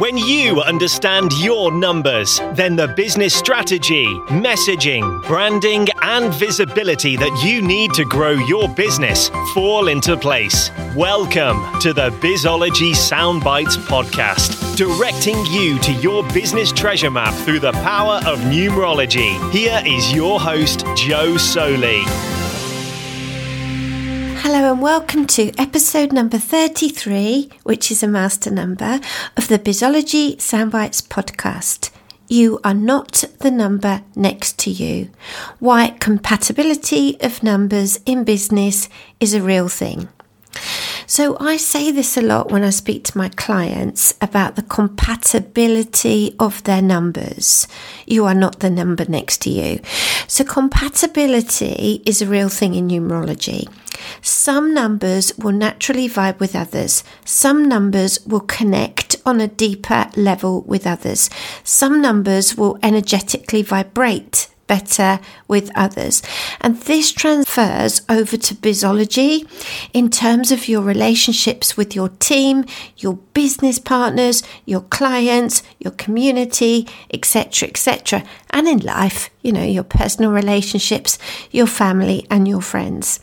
When you understand your numbers, then the business strategy, messaging, branding, and visibility that you need to grow your business fall into place. Welcome to the Bizology Soundbites podcast, directing you to your business treasure map through the power of numerology. Here is your host, Joe Soli. Hello and welcome to episode number 33, which is a master number of the Bizology Soundbites podcast. You are not the number next to you. Why compatibility of numbers in business is a real thing. So I say this a lot when I speak to my clients about the compatibility of their numbers. You are not the number next to you. So compatibility is a real thing in numerology. Some numbers will naturally vibe with others. Some numbers will connect on a deeper level with others. Some numbers will energetically vibrate better with others. And this transfers over to bizology in terms of your relationships with your team, your business partners, your clients, your community, etc., etc. And in life, you know, your personal relationships, your family, and your friends.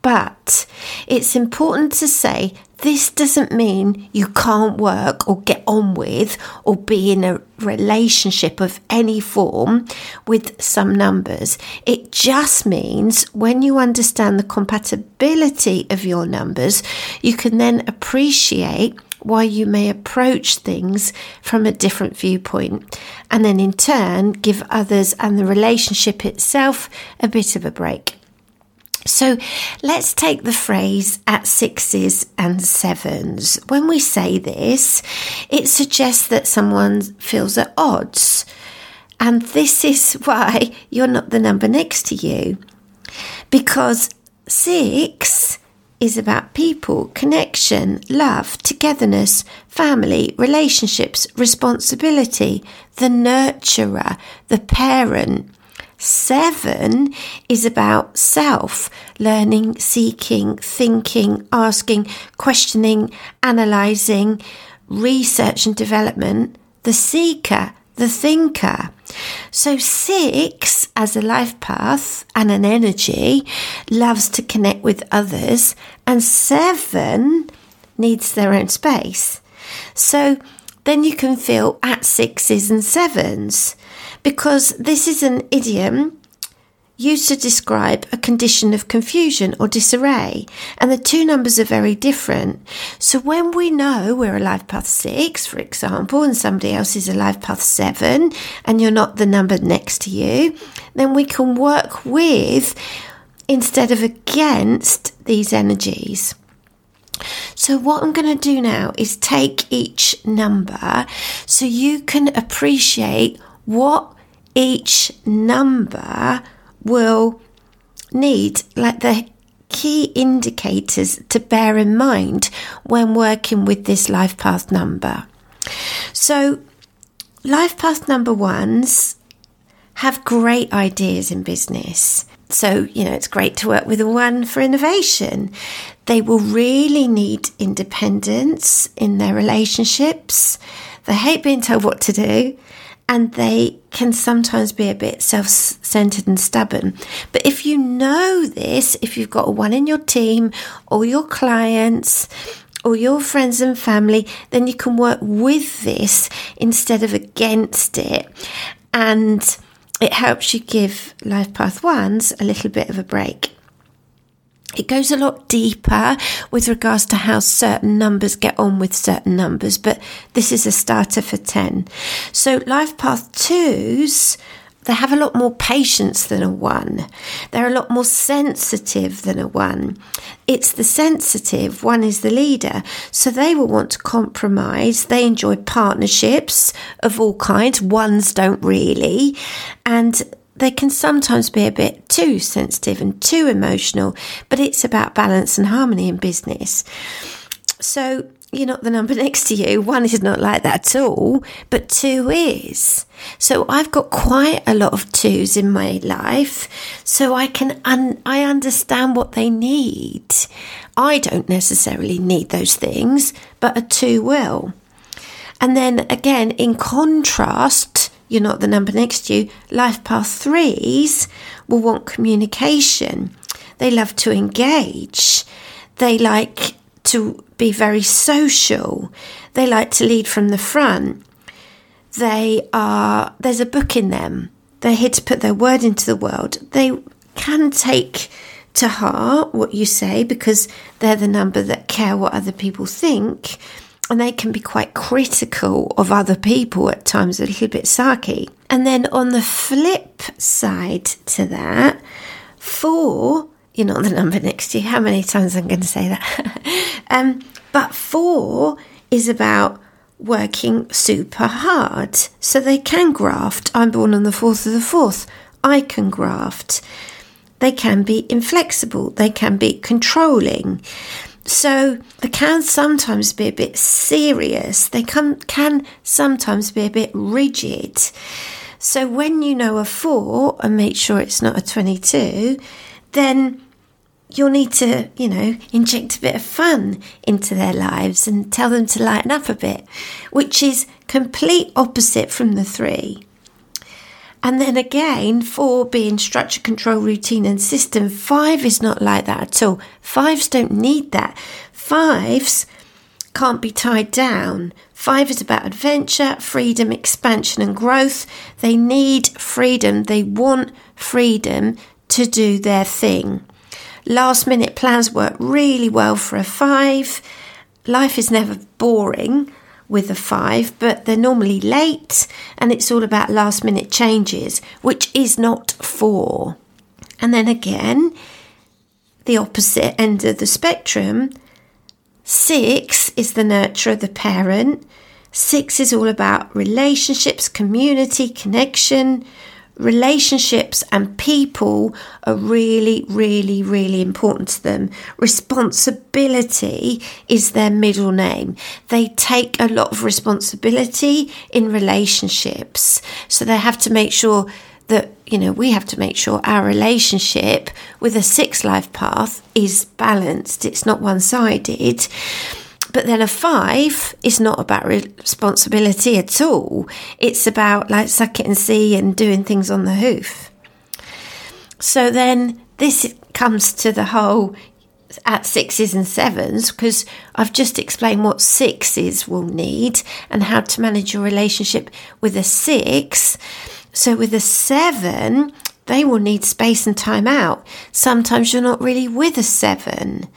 But it's important to say this doesn't mean you can't work or get on with or be in a relationship of any form with some numbers. It just means when you understand the compatibility of your numbers, you can then appreciate why you may approach things from a different viewpoint, and then in turn give others and the relationship itself a bit of a break. So let's take the phrase at sixes and sevens. When we say this, it suggests that someone feels at odds. And this is why you're not the number next to you. Because six is about people, connection, love, togetherness, family, relationships, responsibility, the nurturer, the parent. Seven is about self, learning, seeking, thinking, asking, questioning, analysing, research and development, the seeker, the thinker. So, six as a life path and an energy loves to connect with others, and seven needs their own space. So, then you can feel at sixes and sevens because this is an idiom used to describe a condition of confusion or disarray, and the two numbers are very different. So when we know we're a life path six, for example, and somebody else is a life path seven, and you're not the number next to you, then we can work with instead of against these energies. So, what I'm going to do now is take each number so you can appreciate what each number will need, like the key indicators to bear in mind when working with this life path number. So, life path number ones have great ideas in business. So, you know, it's great to work with a one for innovation. They will really need independence in their relationships. They hate being told what to do and they can sometimes be a bit self centered and stubborn. But if you know this, if you've got one in your team or your clients, or your friends and family, then you can work with this instead of against it. And it helps you give Life Path Ones a little bit of a break. It goes a lot deeper with regards to how certain numbers get on with certain numbers, but this is a starter for 10. So, life path twos, they have a lot more patience than a one. They're a lot more sensitive than a one. It's the sensitive, one is the leader. So they will want to compromise. They enjoy partnerships of all kinds. Ones don't really. And they can sometimes be a bit too sensitive and too emotional, but it's about balance and harmony in business. So you're not the number next to you. One is not like that at all, but two is. So I've got quite a lot of twos in my life, so I can un- I understand what they need. I don't necessarily need those things, but a two will. And then again, in contrast, you're not the number next to you, life path threes will want communication. They love to engage. They like to be very social. They like to lead from the front. They are, there's a book in them. They're here to put their word into the world. They can take to heart what you say because they're the number that care what other people think. And they can be quite critical of other people at times, a little bit sarky. And then on the flip side to that, four, you're not the number next to you. How many times I'm going to say that? um, but four is about working super hard. So they can graft. I'm born on the 4th of the 4th. I can graft. They can be inflexible. They can be controlling. So they can sometimes be a bit serious. They can, can sometimes be a bit rigid. So when you know a four and make sure it's not a 22, then you'll need to, you know, inject a bit of fun into their lives and tell them to lighten up a bit, which is complete opposite from the three. And then again, four being structure, control, routine, and system, five is not like that at all. Fives don't need that. Fives can't be tied down. Five is about adventure, freedom, expansion, and growth. They need freedom. They want freedom to do their thing. Last minute plans work really well for a five. Life is never boring with a five, but they're normally late and it's all about last minute changes, which is not four. And then again, the opposite end of the spectrum, six is the nurturer, the parent. Six is all about relationships, community, connection, relationships and people are really, really, really important to them. Responsibility is their middle name. They take a lot of responsibility in relationships. So they have to make sure that, you know, we have to make sure our relationship with a six life path is balanced. It's not one sided. But then a five is not about responsibility at all. It's about like suck it and see and doing things on the hoof. So then this comes to the whole at sixes and sevens because I've just explained what sixes will need and how to manage your relationship with a six. So with a seven, they will need space and time out. Sometimes you're not really with a seven.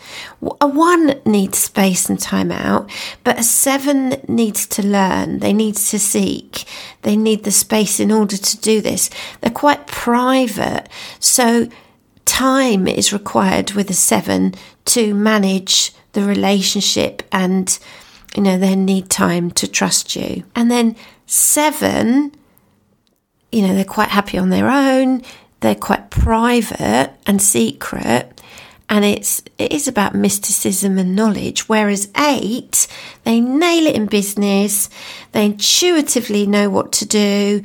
A one needs space and time out, but a seven needs to learn. They need to seek. They need the space in order to do this. They're quite private. So time is required with a seven to manage the relationship and, you know, they need time to trust you. And then seven, you know, they're quite happy on their own they're quite private and secret and it's it is about mysticism and knowledge whereas 8 they nail it in business they intuitively know what to do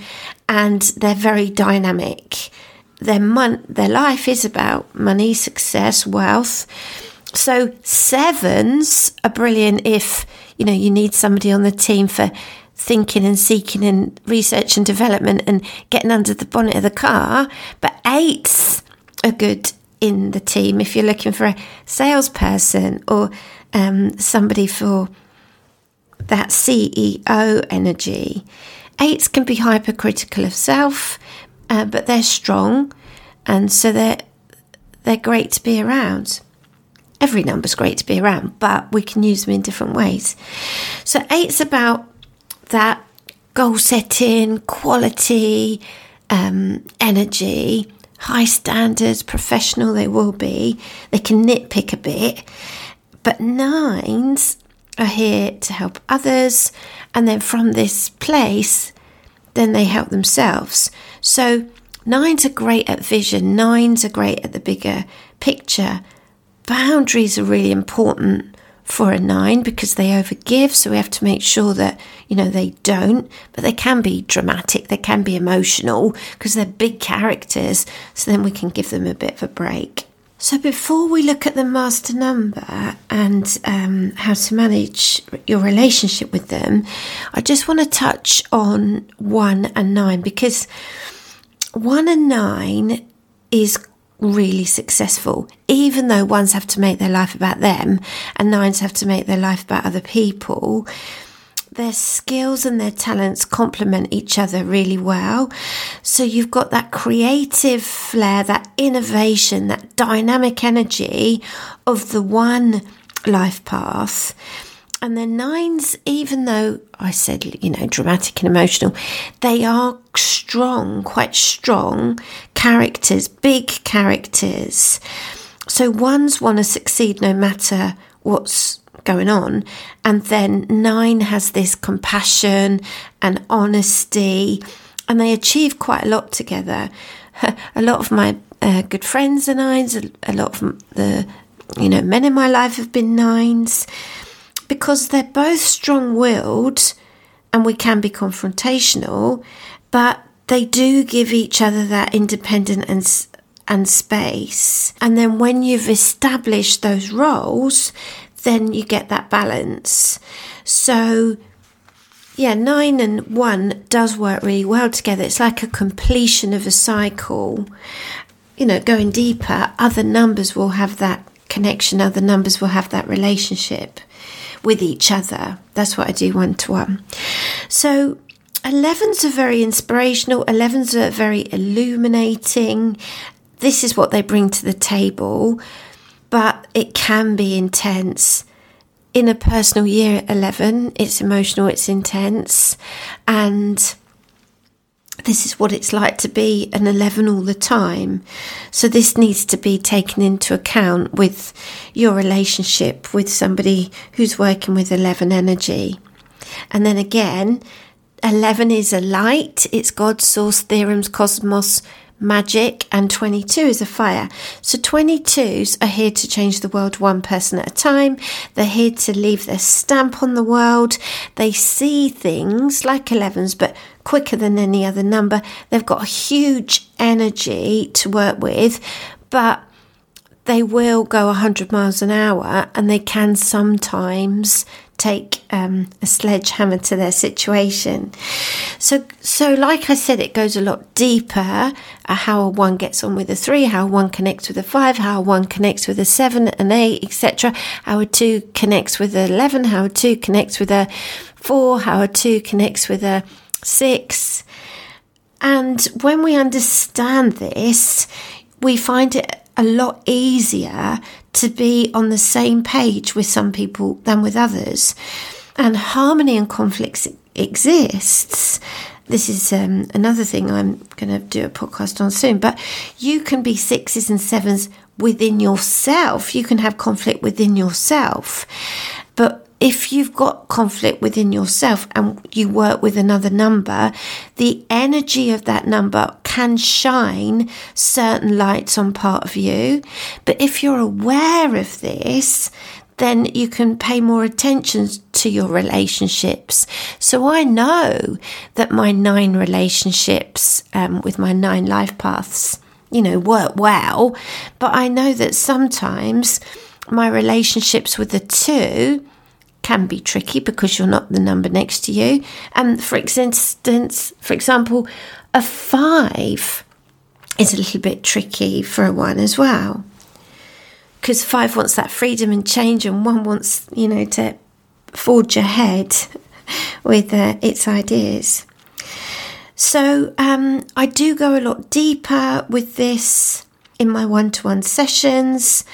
and they're very dynamic. Their mon- their life is about money success wealth. So sevens are brilliant if you know you need somebody on the team for thinking and seeking and research and development and getting under the bonnet of the car. But eights are good in the team if you're looking for a salesperson or um, somebody for that CEO energy. Eights can be hypercritical of self, uh, but they're strong, and so they're they're great to be around. Every number's great to be around, but we can use them in different ways. So eight's about that goal setting, quality, um, energy, high standards, professional they will be. They can nitpick a bit. But nines are here to help others. And then from this place, then they help themselves. So nines are great at vision, nines are great at the bigger picture. Boundaries are really important for a nine because they overgive. So we have to make sure that, you know, they don't, but they can be dramatic, they can be emotional because they're big characters. So then we can give them a bit of a break. So before we look at the master number and um, how to manage your relationship with them, I just want to touch on one and nine because one and nine is really successful, even though ones have to make their life about them and nines have to make their life about other people. Their skills and their talents complement each other really well. So you've got that creative flair, that innovation, that dynamic energy of the one life path and the nines, even though I said, you know, dramatic and emotional, they are strong, quite strong characters, big characters. So ones want to succeed no matter what's going on. And then nine has this compassion and honesty, and they achieve quite a lot together. A lot of my uh, good friends are nines, a lot of the, you know, men in my life have been nines because they're both strong willed and we can be confrontational, but they do give each other that independent and and space. And then when you've established those roles, then you get that balance. So yeah, nine and one does work really well together. It's like a completion of a cycle. You know, going deeper, other numbers will have that connection, other numbers will have that relationship with each other. That's what I do one to one. So 11s are very inspirational, 11s are very illuminating. This is what they bring to the table, but it can be intense. In a personal year at 11, it's emotional, it's intense, and this is what it's like to be an 11 all the time. So, this needs to be taken into account with your relationship with somebody who's working with 11 energy. And then again, 11 is a light, it's God's source, theorems, cosmos, magic, and 22 is a fire. So 22s are here to change the world one person at a time. They're here to leave their stamp on the world. They see things like 11s, but quicker than any other number. They've got huge energy to work with, but they will go 100 miles an hour and they can sometimes take um, a sledgehammer to their situation. So, so like I said, it goes a lot deeper. Uh, how a one gets on with a three, how one connects with a five, how one connects with a seven, an eight, etc. How a two connects with an eleven, how a two connects with a four, how a two connects with a six. And when we understand this, we find it a lot easier to be on the same page with some people than with others. And harmony and conflicts exists. This is um, another thing I'm going to do a podcast on soon. But you can be sixes and sevens within yourself. You can have conflict within yourself. If you've got conflict within yourself and you work with another number, the energy of that number can shine certain lights on part of you. But if you're aware of this, then you can pay more attention to your relationships. So I know that my nine relationships um, with my nine life paths, you know, work well. But I know that sometimes my relationships with the two can be tricky because you're not the number next to you. And for instance, for example, a five is a little bit tricky for a one as well. Because five wants that freedom and change, and one wants, you know, to forge ahead with uh, its ideas. So um, I do go a lot deeper with this in my one to one sessions,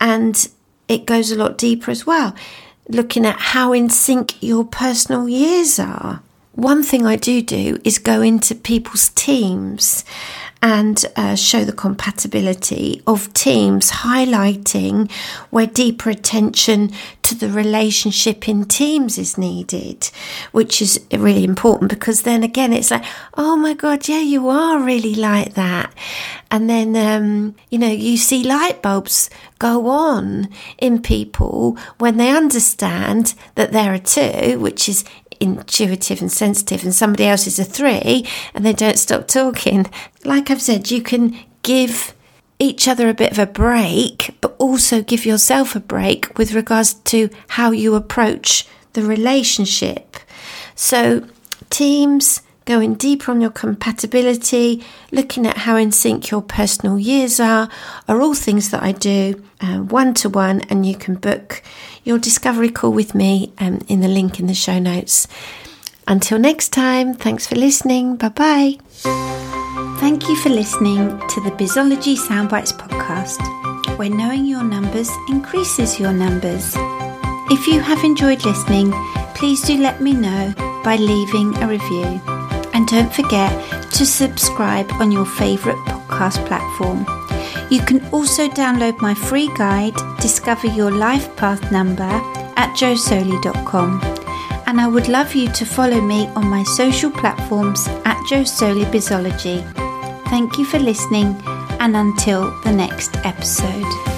and it goes a lot deeper as well looking at how in sync your personal years are. One thing I do do is go into people's teams and uh, show the compatibility of teams, highlighting where deeper attention to the relationship in teams is needed, which is really important because then again, it's like, oh my God, yeah, you are really like that. And then, um, you know, you see light bulbs go on in people when they understand that there are two, which is intuitive and sensitive, and somebody else is a three, and they don't stop talking. Like I've said, you can give each other a bit of a break, but also give yourself a break with regards to how you approach the relationship. So, teams, going deeper on your compatibility, looking at how in sync your personal years are, are all things that I do one to one, and you can book your discovery call with me um, in the link in the show notes. Until next time, thanks for listening. Bye bye. Thank you for listening to the Bizology Soundbites podcast, where knowing your numbers increases your numbers. If you have enjoyed listening, please do let me know by leaving a review. And don't forget to subscribe on your favourite podcast platform. You can also download my free guide, Discover Your Life Path Number, at joesoli.com. And I would love you to follow me on my social platforms at Joesoli Bizology. Thank you for listening, and until the next episode.